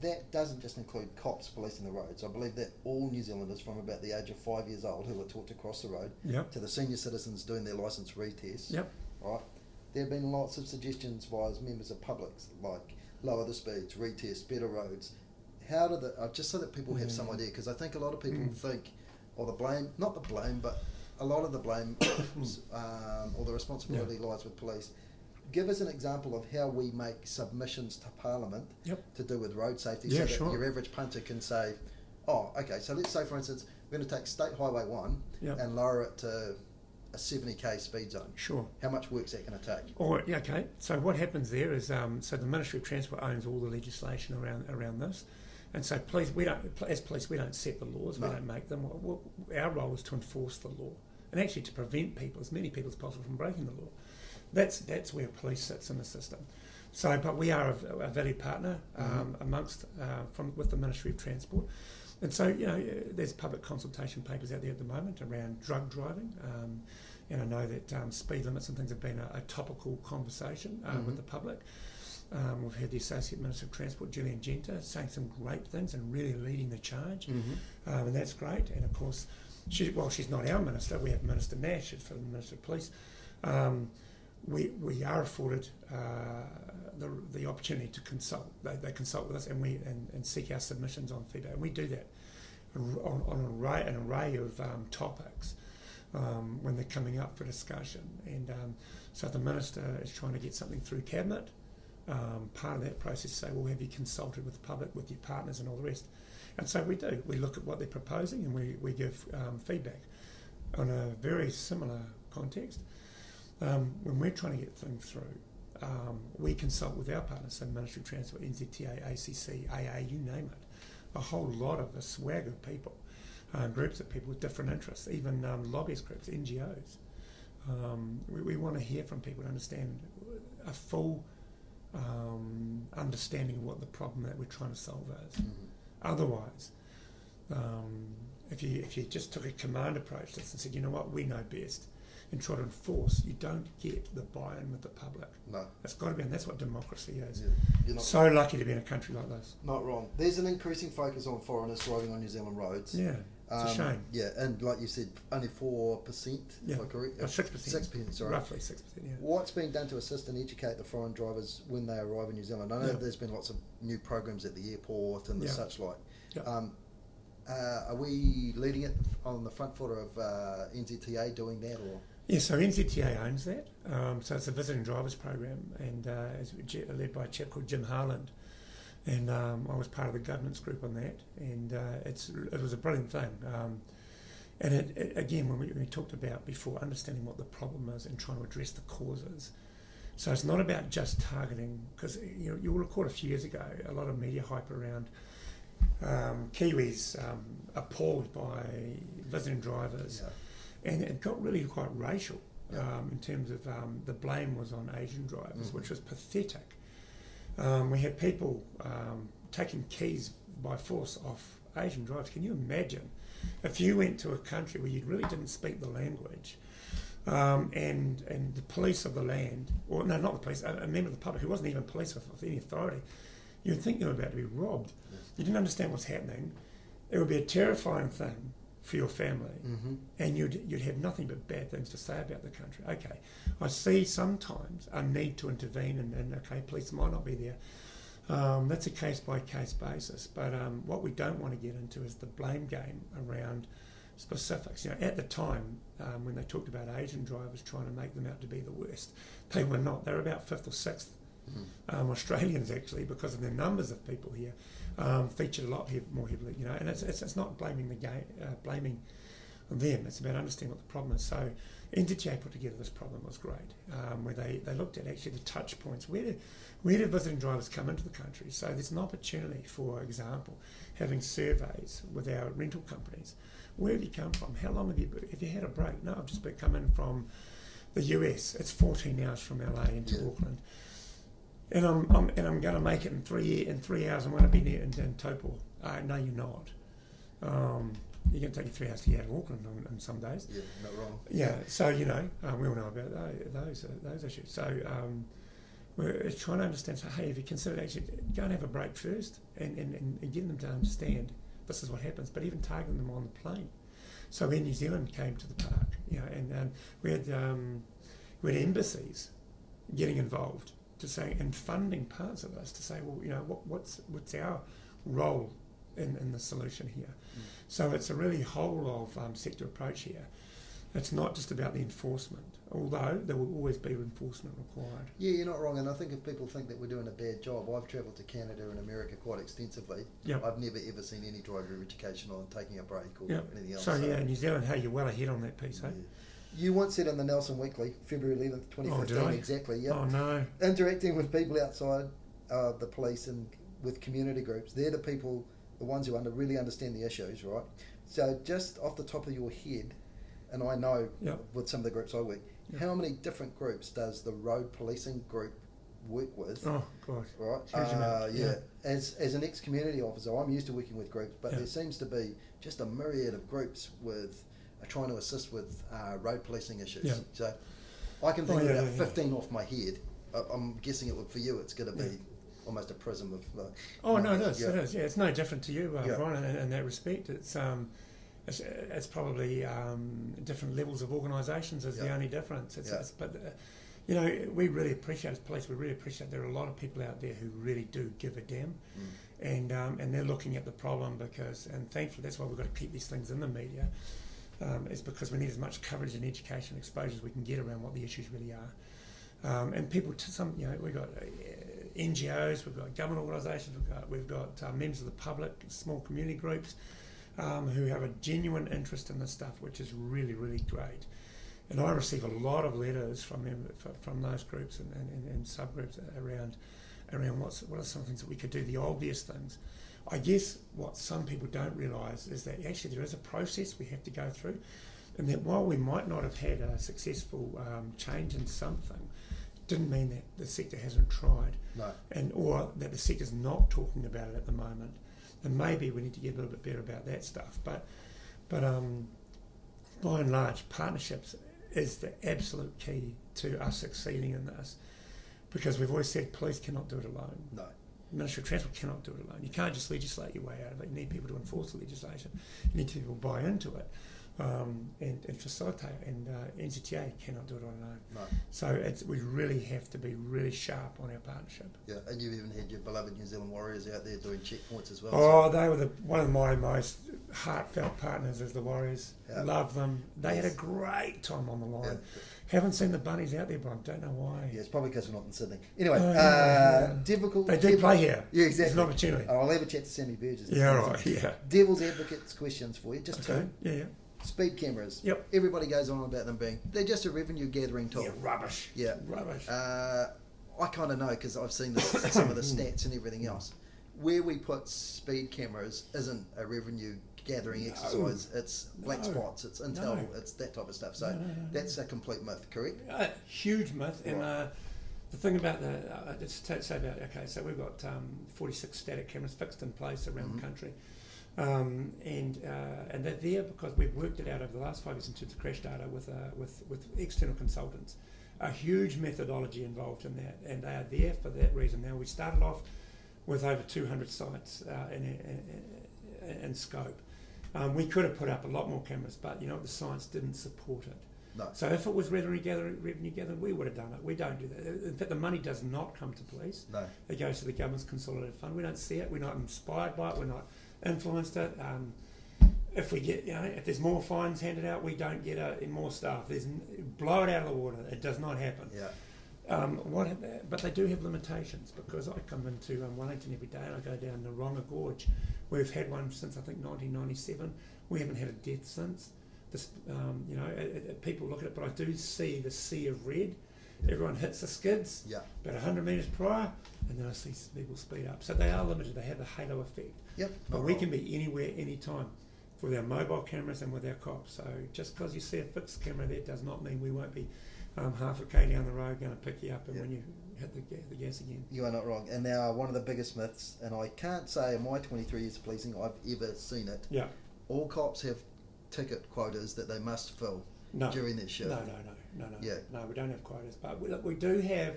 that doesn't just include cops policing the roads. I believe that all New Zealanders from about the age of five years old who are taught to cross the road Yep. to the senior citizens doing their licence retests, Yep. right? There have been lots of suggestions via members of publics like lower the speeds, retest, better roads. How do the uh, just so that people have some Mm. idea because I think a lot of people Mm. think, or the blame, not the blame, but a lot of the blame um, or the responsibility lies with police. Give us an example of how we make submissions to Parliament Yep. to do with road safety, Yeah, so that sure. your average punter can say, "Oh, okay." So let's say, for instance, we're going to take State Highway One Yep. and lower it to a seventy k speed zone. Sure. How much work's that going to take? Or yeah, okay. So what happens there is, um, so the Ministry of Transport owns all the legislation around around this, and so police we don't as police we don't set the laws, No. we don't make them. Our role is to enforce the law and actually to prevent people, as many people as possible, from breaking the law. That's that's where police sits in the system. So, but we are a, a valued partner um, amongst uh, from with the Ministry of Transport. And so, you know, there's public consultation papers out there at the moment around drug driving. Um, and I know that um, speed limits and things have been a, a topical conversation uh, with Mhm. the public. Um, we've had the Associate Minister of Transport, Julie Anne Genter, saying some great things and really leading the charge. Mm-hmm. Um, and that's great. And of course, she, well, she's not our minister. We have Minister Nash for the Minister of Police. Um, we, we are afforded uh, the, the opportunity to consult. They, they consult with us and we and, and seek our submissions on feedback. And we do that on, on an, array, an array of um, topics um, when they're coming up for discussion. And um, so the minister is trying to get something through cabinet, um, part of that process say, well, have you consulted with the public, with your partners, and all the rest? And so we do. We look at what they're proposing and we, we give um, feedback on a very similar context. Um, when we're trying to get things through, um, we consult with our partners, so Ministry of Transport, NZTA, ACC, AA, you name it. A whole lot of a swag of people, uh, groups of people with different interests, even um, lobbyist groups, NGOs. Um, we, we want to hear from people to understand a full um, understanding what the problem that we're trying to solve is. Mm-hmm. Otherwise, um, if you if you just took a command approach to this and said, you know what, we know best, and try to enforce, you don't get the buy-in with the public. No, It's got to be, and that's what democracy is. yeah, you're not So lucky to be in a country like this. not wrong. There's an increasing focus on foreigners driving on New Zealand roads. Yeah, it's a shame. Yeah, and like you said, only four percent. Yeah. Correct, Uh, 6%. Six percent. Sorry. Roughly six percent. Yeah. What's being done to assist and educate the foreign drivers when they arrive in New Zealand? I know Yeah. there's been lots of new programs at the airport and the Yeah. such like. Yeah. Um, uh, are we leading it on the front foot of uh, NZTA doing that, or Yeah, so NZTA owns that. Um, so it's a visiting drivers program, and uh, it's led by a chap called Jim Harland. And um, I was part of the governance group on that, and uh, it's it was a brilliant thing. Um, and it, it, again, when we, we talked about before, understanding what the problem is and trying to address the causes. So it's not about just targeting, because you know, you'll recall a few years ago a lot of media hype around um, Kiwis um, appalled by visiting drivers and it got really quite racial Yeah. um, in terms of um, the blame was on Asian drivers, Mhm. which was pathetic. Um, we had people um, taking keys by force off Asian drivers. Can you imagine if you went to a country where you really didn't speak the language? Um, and and the police of the land, or no, not the police, a, a member of the public who wasn't even police of, of any authority, you'd think you were about to be robbed. You didn't understand what's happening. It would be a terrifying thing for your family, Mm-hmm. and you'd you'd have nothing but bad things to say about the country. Okay, I see sometimes a need to intervene, and, and okay, police might not be there. Um, that's a case by case basis. But um, what we don't want to get into is the blame game around specifics. You know, at the time um, when they talked about Asian drivers trying to make them out to be the worst, they were not. They were about fifth or sixth. Um, Australians actually, because of the numbers of people here, um, featured a lot heav- more heavily. You know, and it's, it's, it's not blaming the game, uh, blaming them. It's about understanding what the problem is. So NZTA put together this problem was great, um, where they, they looked at actually the touch points. Where do, where do visiting drivers come into the country? So there's an opportunity, for example, having surveys with our rental companies. Where have you come from? How long have you been? Have you had a break? No, I've just been coming from the US. It's 14 hours from LA into Yeah. Auckland. And I'm, I'm and I'm going to make it in three in three hours. I'm going to be near in, in Taupo. Uh, no, you're not. Um, you're going to take you three hours to get out of Auckland on, on some days. Yeah, not wrong. Yeah, so you know, um, we all know about those those, uh, issues. So um, we're trying to understand. So hey, if you considered actually go and have a break first, and, and, and, and getting them to understand this is what happens, but even targeting them on the plane. So when New Zealand came to the park, you know, and um, we had um, we had embassies getting involved to say and funding parts of us to say, well, you know, what, what's what's our role in, in the solution here? So it's a really whole of um, sector approach here. It's not just about the enforcement, although there will always be enforcement required. Yeah, you're not wrong. And I think if people think that we're doing a bad job, I've travelled to Canada and America quite extensively. Yep. I've never ever seen any driver education on taking a break or Yep. anything else. So yeah, New Zealand, hey, you're well ahead on that piece, hey? You once said in the Nelson Weekly, February 11th, 2015, Oh, exactly, yep. Oh no, interacting with people outside uh, the police and with community groups. They're the people, the ones who under, really understand the issues, right? So just off the top of your head, and I know Yep. with some of the groups I work, Yep. how many different groups does the road policing group work with? oh god, Right. Uh, yeah. yeah. As as an ex community officer, I'm used to working with groups, but Yeah. there seems to be just a myriad of groups with uh, trying to assist with uh, road policing issues. Yeah. So I can Oh, think yeah, of about yeah, yeah. 15 off my head. I, I'm guessing it would for you. It's going to be almost a prism of. Uh, oh no, it is, it is. Yeah, it's no different to you, uh. Brian, in, in that respect. It's um, it's, it's probably um, different levels of organisations is the only difference. It's, it's, but uh, you know, we really appreciate as police. We really appreciate there are a lot of people out there who really do give a damn. Mm. and um, and they're looking at the problem because, and thankfully that's why we've got to keep these things in the media. Um, is because we need as much coverage and education exposure as we can get around what the issues really are. Um, and people, to some, you know, we've got uh, NGOs, we've got government organisations, we've got, we've got uh, members of the public, small community groups um, who have a genuine interest in this stuff, which is really, really great. And I receive a lot of letters from them, from those groups and, and, and, and subgroups around around what's, what are some things that we could do, the obvious things. I guess what some people don't realise is that actually there is a process we have to go through, and that while we might not have had a successful um, change in something, didn't mean that the sector hasn't tried, No. and or that the sector's not talking about it at the moment. And maybe we need to get a little bit better about that stuff. But but um, by and large, partnerships is the absolute key to us succeeding in this, because we've always said police cannot do it alone. No. Ministry of Transport cannot do it alone. You can't just legislate your way out of it. You need people to enforce the legislation. You need people to buy into it um, and, and facilitate. it. And uh, NZTA cannot do it on its own. No. So it's, we really have to be really sharp on our partnership. Yeah, and you've even had your beloved New Zealand Warriors out there doing checkpoints as well. Oh, they were the, one of my most heartfelt partners as the Warriors. Yeah. Love them. They had a great time on the line. yeah. Haven't seen the bunnies out there, Brian. Don't know why. Yeah, it's probably because we're not in Sydney. Anyway, Oh, yeah, uh, yeah. difficult. They do play here. Yeah, exactly. It's an opportunity. I'll have a chat to Sammy Burgess. Yeah, right. Yeah. Devil's advocates questions for you. Just Okay. two. Yeah, yeah. Speed cameras. Yep. Everybody goes on about them being they're just a revenue gathering tool. Yeah, rubbish. Yeah. Rubbish. Uh, I kind of know because I've seen the, some of the stats and everything else. Where we put speed cameras isn't a revenue gathering No. exercise. It's black No. spots. It's intel. No. It's that type of stuff. So that's a complete myth. Correct. Uh, huge myth. And uh, the thing about the, uh, just to say about, okay, so we've got um, 46 static cameras fixed in place around Mhm. the country. Um, and uh, and they're there because we've worked it out over the last five years in terms of crash data with, uh, with, with external consultants. A huge methodology involved in that, and they are there for that reason. Now, we started off with over 200 sites uh, in, in, in, in scope. Um, we could have put up a lot more cameras, but you know the science didn't support it. No. So if it was revenue gathering, revenue gathering, we would have done it. We don't do that. In fact, the money does not come to police. No. It goes to the government's consolidated fund. We don't see it. We're not inspired by it. We're not influenced it. Um, if we get, you know, if there's more fines handed out, we don't get a, more staff. There's blow it out of the water. It does not happen. Yeah. Um, what, but they do have limitations because I come into um, Wellington every day and I go down the Ngauranga Gorge. We've had one since I think 1997. We haven't had a death since. This, um, you know, it, it, people look at it, but I do see the sea of red. Everyone hits the skids Yeah. about 100 metres prior, and then I see people speed up. So they are limited. They have the halo effect. Yep. But we can be anywhere, anytime with our mobile cameras and with our cops. So just because you see a fixed camera there does not mean we won't be um, half a k down the road going to pick you up and Yeah. when you hit the, the gas again. You are not wrong. And now, one of the biggest myths, and I can't say in my 23 years of policing I've ever seen it. Yeah. All cops have ticket quotas that they must fill No. during their shift. No, no, no, no, no. Yeah. No, we don't have quotas, but we, look, we do have.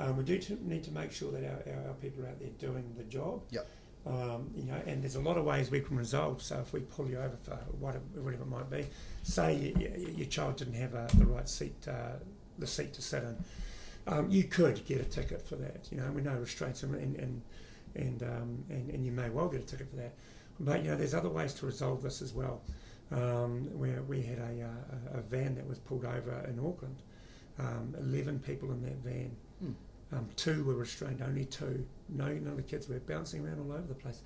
Um, we do t- need to make sure that our, our, our people are out there doing the job. Yep. Um, you know, and there's a lot of ways we can resolve. So if we pull you over for whatever, whatever it might be, say you, you, your child didn't have a, the right seat, uh, the seat to sit in, um, you could get a ticket for that. You know, we know restraints and and and, um, and and you may well get a ticket for that. But you know, there's other ways to resolve this as well. Um, where we had a, uh, a van that was pulled over in Auckland, um, 11 people in that van. Hmm. Um, two were restrained, only two. No, none of the kids were bouncing around all over the place.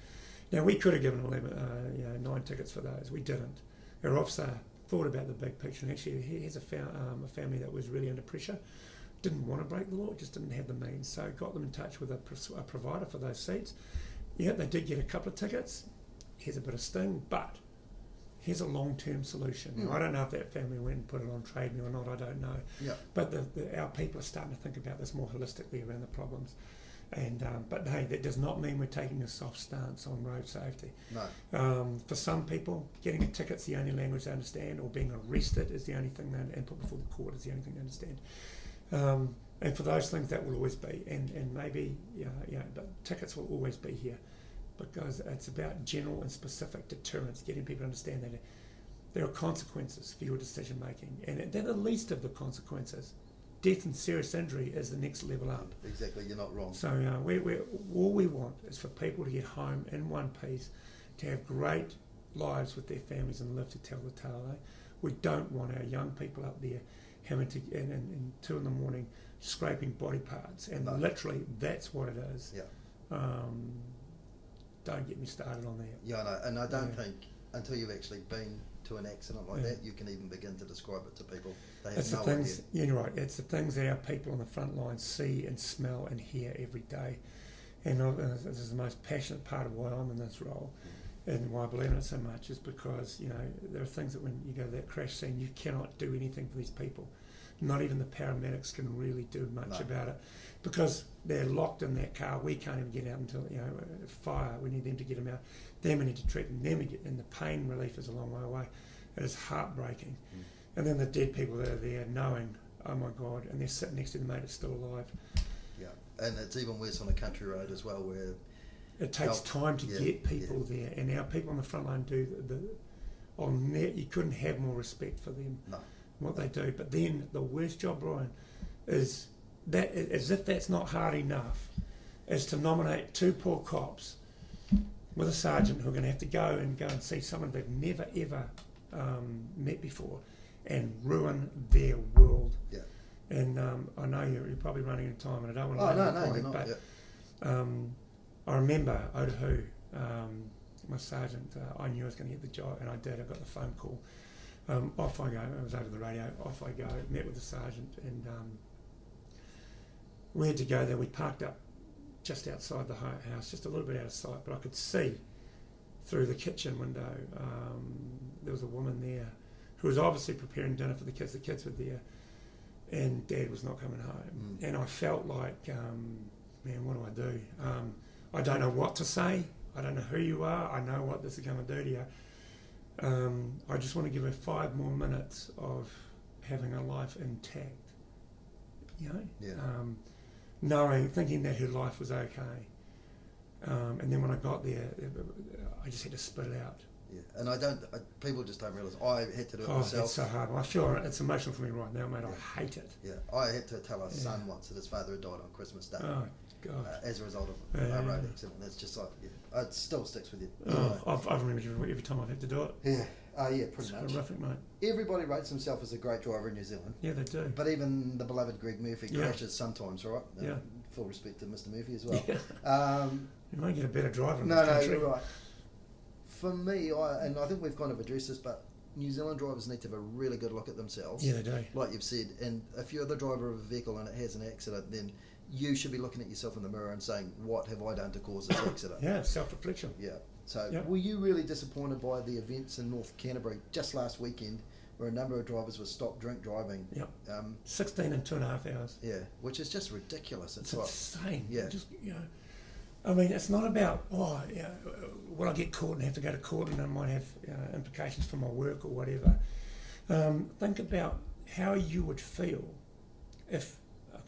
Now we could have given 11, uh, you know, nine tickets for those. We didn't. Our officer thought about the big picture, and actually, he has a, fa- um, a family that was really under pressure. Didn't want to break the law, just didn't have the means. So got them in touch with a, pros- a provider for those seats. Yeah, they did get a couple of tickets. Here's a bit of sting, but here's a long-term solution. Now, Mm. I don't know if that family went and put it on trade me or not. I don't know. Yeah. But the, the, our people are starting to think about this more holistically around the problems. And um, but hey, that does not mean we're taking a soft stance on road safety. No. Um, for some people, getting a ticket's the only language they understand, or being arrested is the only thing they and put before the court is the only thing they understand. Um, and for those things, that will always be. And and maybe yeah, yeah, but tickets will always be here because it's about general and specific deterrence, getting people to understand that there are consequences for your decision making, and they're the least of the consequences. Death and serious injury is the next level up. Exactly. You're not wrong. So uh, we, we, all we want is for people to get home in one piece, to have great lives with their families and live to tell the tale. Eh? We don't want our young people up there having to, in two in the morning, scraping body parts. And No. literally, that's what it is. Yeah. Um, don't get me started on that. Yeah, I know. And I don't Yeah. think until you've actually been to an accident like Yeah. that, you can even begin to describe it to people. They have It's no the things, idea. you're right. It's the things that our people on the front line see and smell and hear every day. And I- uh, this is the most passionate part of why I'm in this role, and why I believe in it so much is because you know there are things that when you go to that crash scene, you cannot do anything for these people. Not even the paramedics can really do much No. about it because they're locked in that car. We can't even get out until you know fire. We need them to get them out. Then we need to treat them. Then we get, and the pain relief is a long way away. It is heartbreaking. Mm. And then the dead people that are there knowing, oh my God, and they're sitting next to the mate that's still alive. Yeah. And it's even worse on a country road as well, where It takes time to Yeah, get people there, and our people on the front line do the. the on net, you couldn't have more respect for them, no, what they do. But then the worst job, Brian, is that as if that's not hard enough, is to nominate two poor cops with a sergeant who are going to have to go and go and see someone they've never ever um, met before, and ruin their world. yeah. And um, I know you're, you're probably running out of time, and I don't want to Oh no, no, point, not. but Yeah. um, I remember Otahuhu, um, my sergeant, uh, I knew I was going to get the job, and I did. I got the phone call. Um, off I go. I was over the radio. Off I go. Met with the sergeant, and um, we had to go there. We parked up just outside the house, just a little bit out of sight, but I could see through the kitchen window. Um, there was a woman there who was obviously preparing dinner for the kids. The kids were there, and Dad was not coming home. Mm. And I felt like, um, man, what do I do? Um, I don't know what to say. I don't know who you are. I know what this is going to do to you. Um, I just want to give her five more minutes of having her life intact. You know, Yeah. um, knowing, thinking that her life was okay. Um, and then when I got there, I just had to spit it out. Yeah, and I don't. I, people just don't realise I had to do it Oh, myself. it's so hard. I feel it's emotional for me right now, mate. I hate it. Yeah, I had to tell our Yeah. son once that his father had died on Christmas Day Oh, God. uh, as a result of Yeah. a road accident. It's just like yeah, it still sticks with you. Oh, I've, I've remembered every, every time I've had to do it. Yeah, uh, yeah, It's pretty much. horrific, mate. Everybody rates himself as a great driver in New Zealand, Yeah, they do. but even the beloved Greg Murphy Yeah. crashes sometimes, right? Uh, Yeah. Full respect to Mr. Murphy as well. Yeah. Um, You might get a better driver in no, this no, country. you're right. For me, I and I think we've kind of addressed this, but New Zealand drivers need to have a really good look at themselves. Yeah, they do. like you've said, and if you're the driver of a vehicle and it has an accident, then you should be looking at yourself in the mirror and saying, "What have I done to cause this accident?" Yeah, self-reflection. Yeah. So, Yeah. were you really disappointed by the events in North Canterbury just last weekend, where a number of drivers were stopped drink driving? Yeah. Um, 16 and two and a half hours. yeah, which is just ridiculous. It's, It's like, insane. Yeah. Just, you know, I mean, it's not about, oh, yeah, will I get caught and have to go to court and I might have you know, implications for my work or whatever. Um, think about how you would feel if,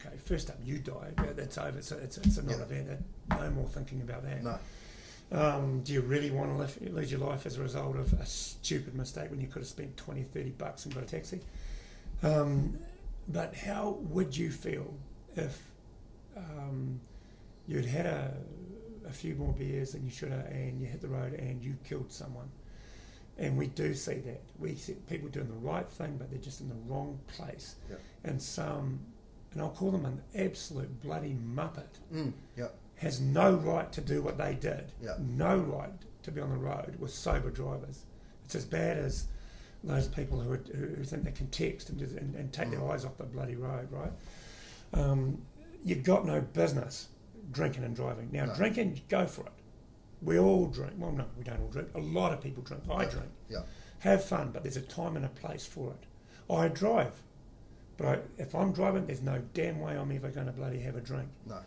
okay, first up, you die. Yeah, That's over. It's a, it's, it's a non-event. No more thinking about that. no, Um, do you really want to live, lead your life as a result of a stupid mistake when you could have spent 20, 30 bucks and got a taxi? Um, but how would you feel if um, you'd had a, a few more beers than you should have and you hit the road and you killed someone? And we do see that. We see people doing the right thing, but they're just in the wrong place. Yeah. And some, and I'll call them an absolute bloody muppet mm, yeah, has no right to do what they did. Yeah. No right to be on the road with sober drivers. It's as bad as those people who, are, who think they can text and, just, and, and take their Mm. eyes off the bloody road, right? Um, you've got no business drinking and driving. Now, No. drinking, go for it. We all drink. Well, no, we don't all drink. A lot of people drink. I drink. yeah, Have fun, but there's a time and a place for it. I drive. But I, if I'm driving, there's no damn way I'm ever going to bloody have a drink. no.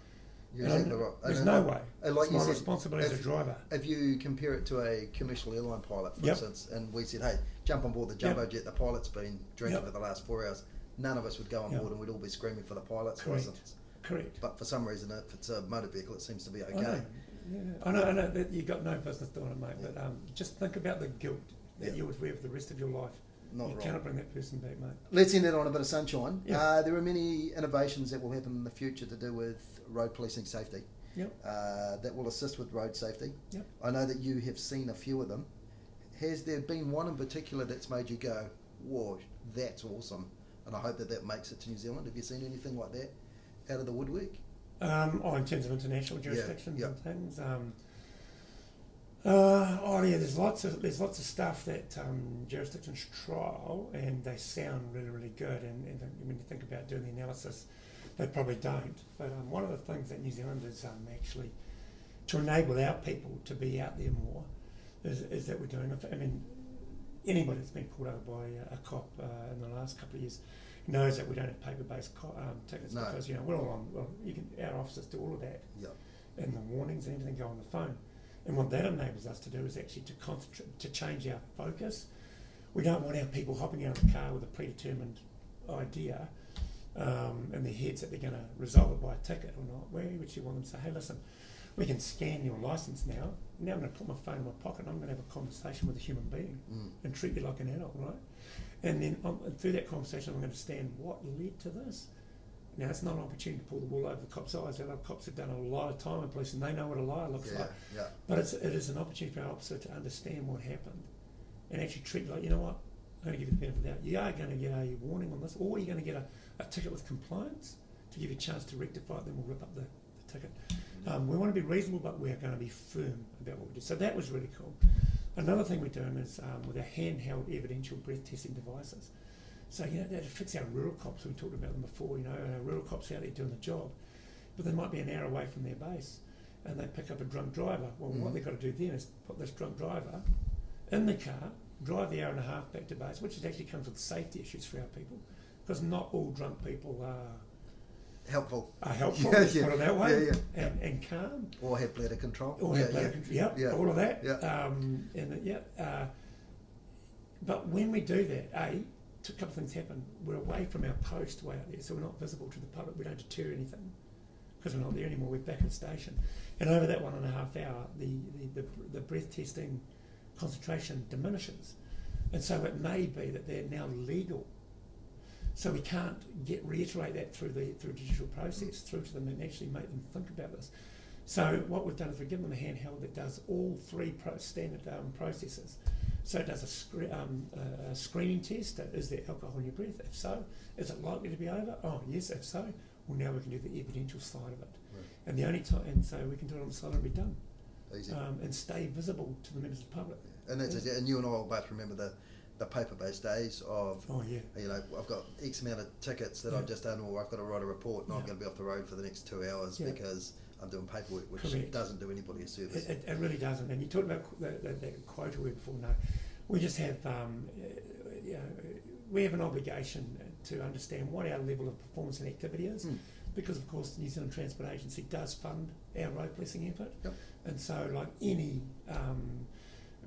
You're And exactly right. There's And no way. and like it's you my said, responsibility as a driver. If you compare it to a commercial airline pilot, for Yep. instance, and we said, "Hey, jump on board the jumbo jet," the pilot's been drinking Yep. for the last four hours. None of us would go on Yep. board, and we'd all be screaming for the pilot's Correct. license. Correct. But for some reason, if it's a motor vehicle, it seems to be I okay. know. Yeah. I know. I know that you've got no business doing it, mate. But um, just think about the guilt that Yeah. you would wear for the rest of your life. Not you right. cannot bring that person back, mate. Let's end it on a bit of sunshine. Yeah. Uh, there are many innovations that will happen in the future to do with road policing safety Yep. uh, that will assist with road safety. Yep. I know that you have seen a few of them. Has there been one in particular that's made you go, "Whoa, that's awesome"? And I hope that that makes it to New Zealand. Have you seen anything like that out of the woodwork? Um, oh, in terms of international Yeah, jurisdictions yeah. and things. Um, uh, oh yeah, there's lots of there's lots of stuff that um, jurisdictions trial, and they sound really really good. And, and when you think about doing the analysis, they probably don't. But um, one of the things that New Zealand is um, actually to enable our people to be out there more is, is that we're doing. I mean, anybody that's been pulled over by a, a cop uh, in the last couple of years knows that we don't have paper-based co- um, tickets No. because you know we're all on. Well, you can our officers do all of that Yeah. and the warnings and everything go on the phone. And what that enables us to do is actually to concentrate, to change our focus. We don't want our people hopping out of the car with a predetermined idea um, in their heads that they're going to resolve it by a ticket or not. Where would you want them to say, hey, listen, we can scan your license now. Now I'm going to put my phone in my pocket and I'm going to have a conversation with a human being Mm. and treat you like an adult, right? And then um, through that conversation, I'm going to understand what led to this. Now, it's not an opportunity to pull the wool over the cop's eyes. The cops have done a lot of time in police and they know what a liar looks Yeah. like. Yeah. But it's, it is an opportunity for our officer to understand what happened and actually treat like, you know what, I'm going to give you the benefit of the doubt. You are going to get a warning on this, or you're going to get a, a ticket with compliance to give you a chance to rectify it, then we'll rip up the, the ticket. Um, we want to be reasonable, but we're going to be firm about what we do. So that was really cool. Another thing we're doing is um, with our handheld evidential breath testing devices. So, you know, that affects our rural cops. We talked about them before, you know, and our rural cops out there doing the job. But they might be an hour away from their base and they pick up a drunk driver. Well, what Mhm. they've got to do then is put this drunk driver in the car, drive the hour and a half back to base, which actually comes with safety issues for our people. Because not all drunk people are, Helpful. are helpful, Yeah, yeah. put it that way, Yeah, yeah. And, and calm. Or have bladder control. Yeah, have bladder yeah. control, yep, Yeah. all of that. Yeah. Um, and uh, yeah, uh, but when we do that, a a couple of things happen. We're away from our post way out there, so we're not visible to the public. We don't deter anything because we're not there anymore. We're back at station, and over that one and a half hour, the the, the, the breath testing concentration diminishes. And so it may be that they're now legal. So we can't get reiterate that through the through digital process through to them and actually make them think about this. So what we've done is we've given them a handheld that does all three pro- standard um, processes. So it does a, scre- um, a, screening test. Is there alcohol in your breath? If so, is it likely to be over? Oh yes. If so, well now we can do the evidential side of it. Right. And the only time, and so we can do it on the side and be done, Easy. um, and stay visible to the members of the public. and that's it. And you and I will both remember the, the paper-based days of Oh yeah. you know, I've got X amount of tickets that Yeah. I've just done, or I've got to write a report, and I'm going to be off the road for the next two hours Yeah. because I'm doing paperwork, which Correct. doesn't do anybody a service. It, it, it really doesn't. And you talked about the, the, that quota we before. No, we just have, um, uh, you know, we have an obligation to understand what our level of performance and activity is, Hmm. because of course the New Zealand Transport Agency does fund our road policing effort, Yep. and so like any um,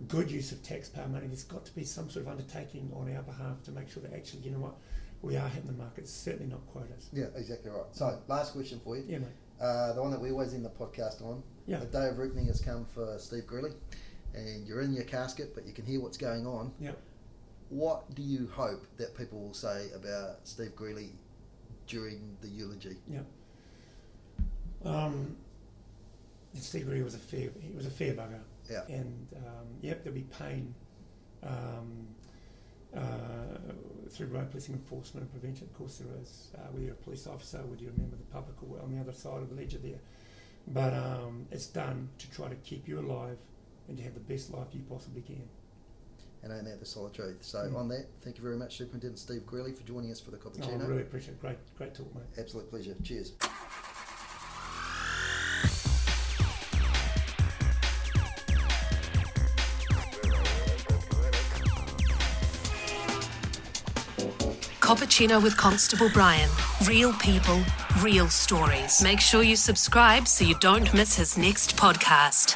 good use of taxpayer money, there's got to be some sort of undertaking on our behalf to make sure that actually, you know what, we are hitting the mark. It's certainly not quotas. Yeah, exactly right. So, last question for you. Yeah, mate. Uh, the one that we always end the podcast on. Yeah. The day of reckoning has come for Steve Greally, and you're in your casket, but you can hear what's going on. Yeah. What do you hope that people will say about Steve Greally during the eulogy? Yeah. Um, Steve Greer was a fair he was a fair bugger. Yeah. And um, yep, there'll be pain um, uh, through road policing enforcement and prevention. Of course, there is. Uh, whether you're a police officer, whether you're a member of the public, or on the other side of the ledger there. But um, it's done to try to keep you alive and to have the best life you possibly can. And ain't that the solid truth? So, Mm. on that, thank you very much, Superintendent Steve Greally, for joining us for the No, Cappuccino. I really appreciate it. Great, great talk, mate. Absolute pleasure. Cheers. Cappuccino with Constable Brian. Real people, real stories. Make sure you subscribe so you don't miss his next podcast.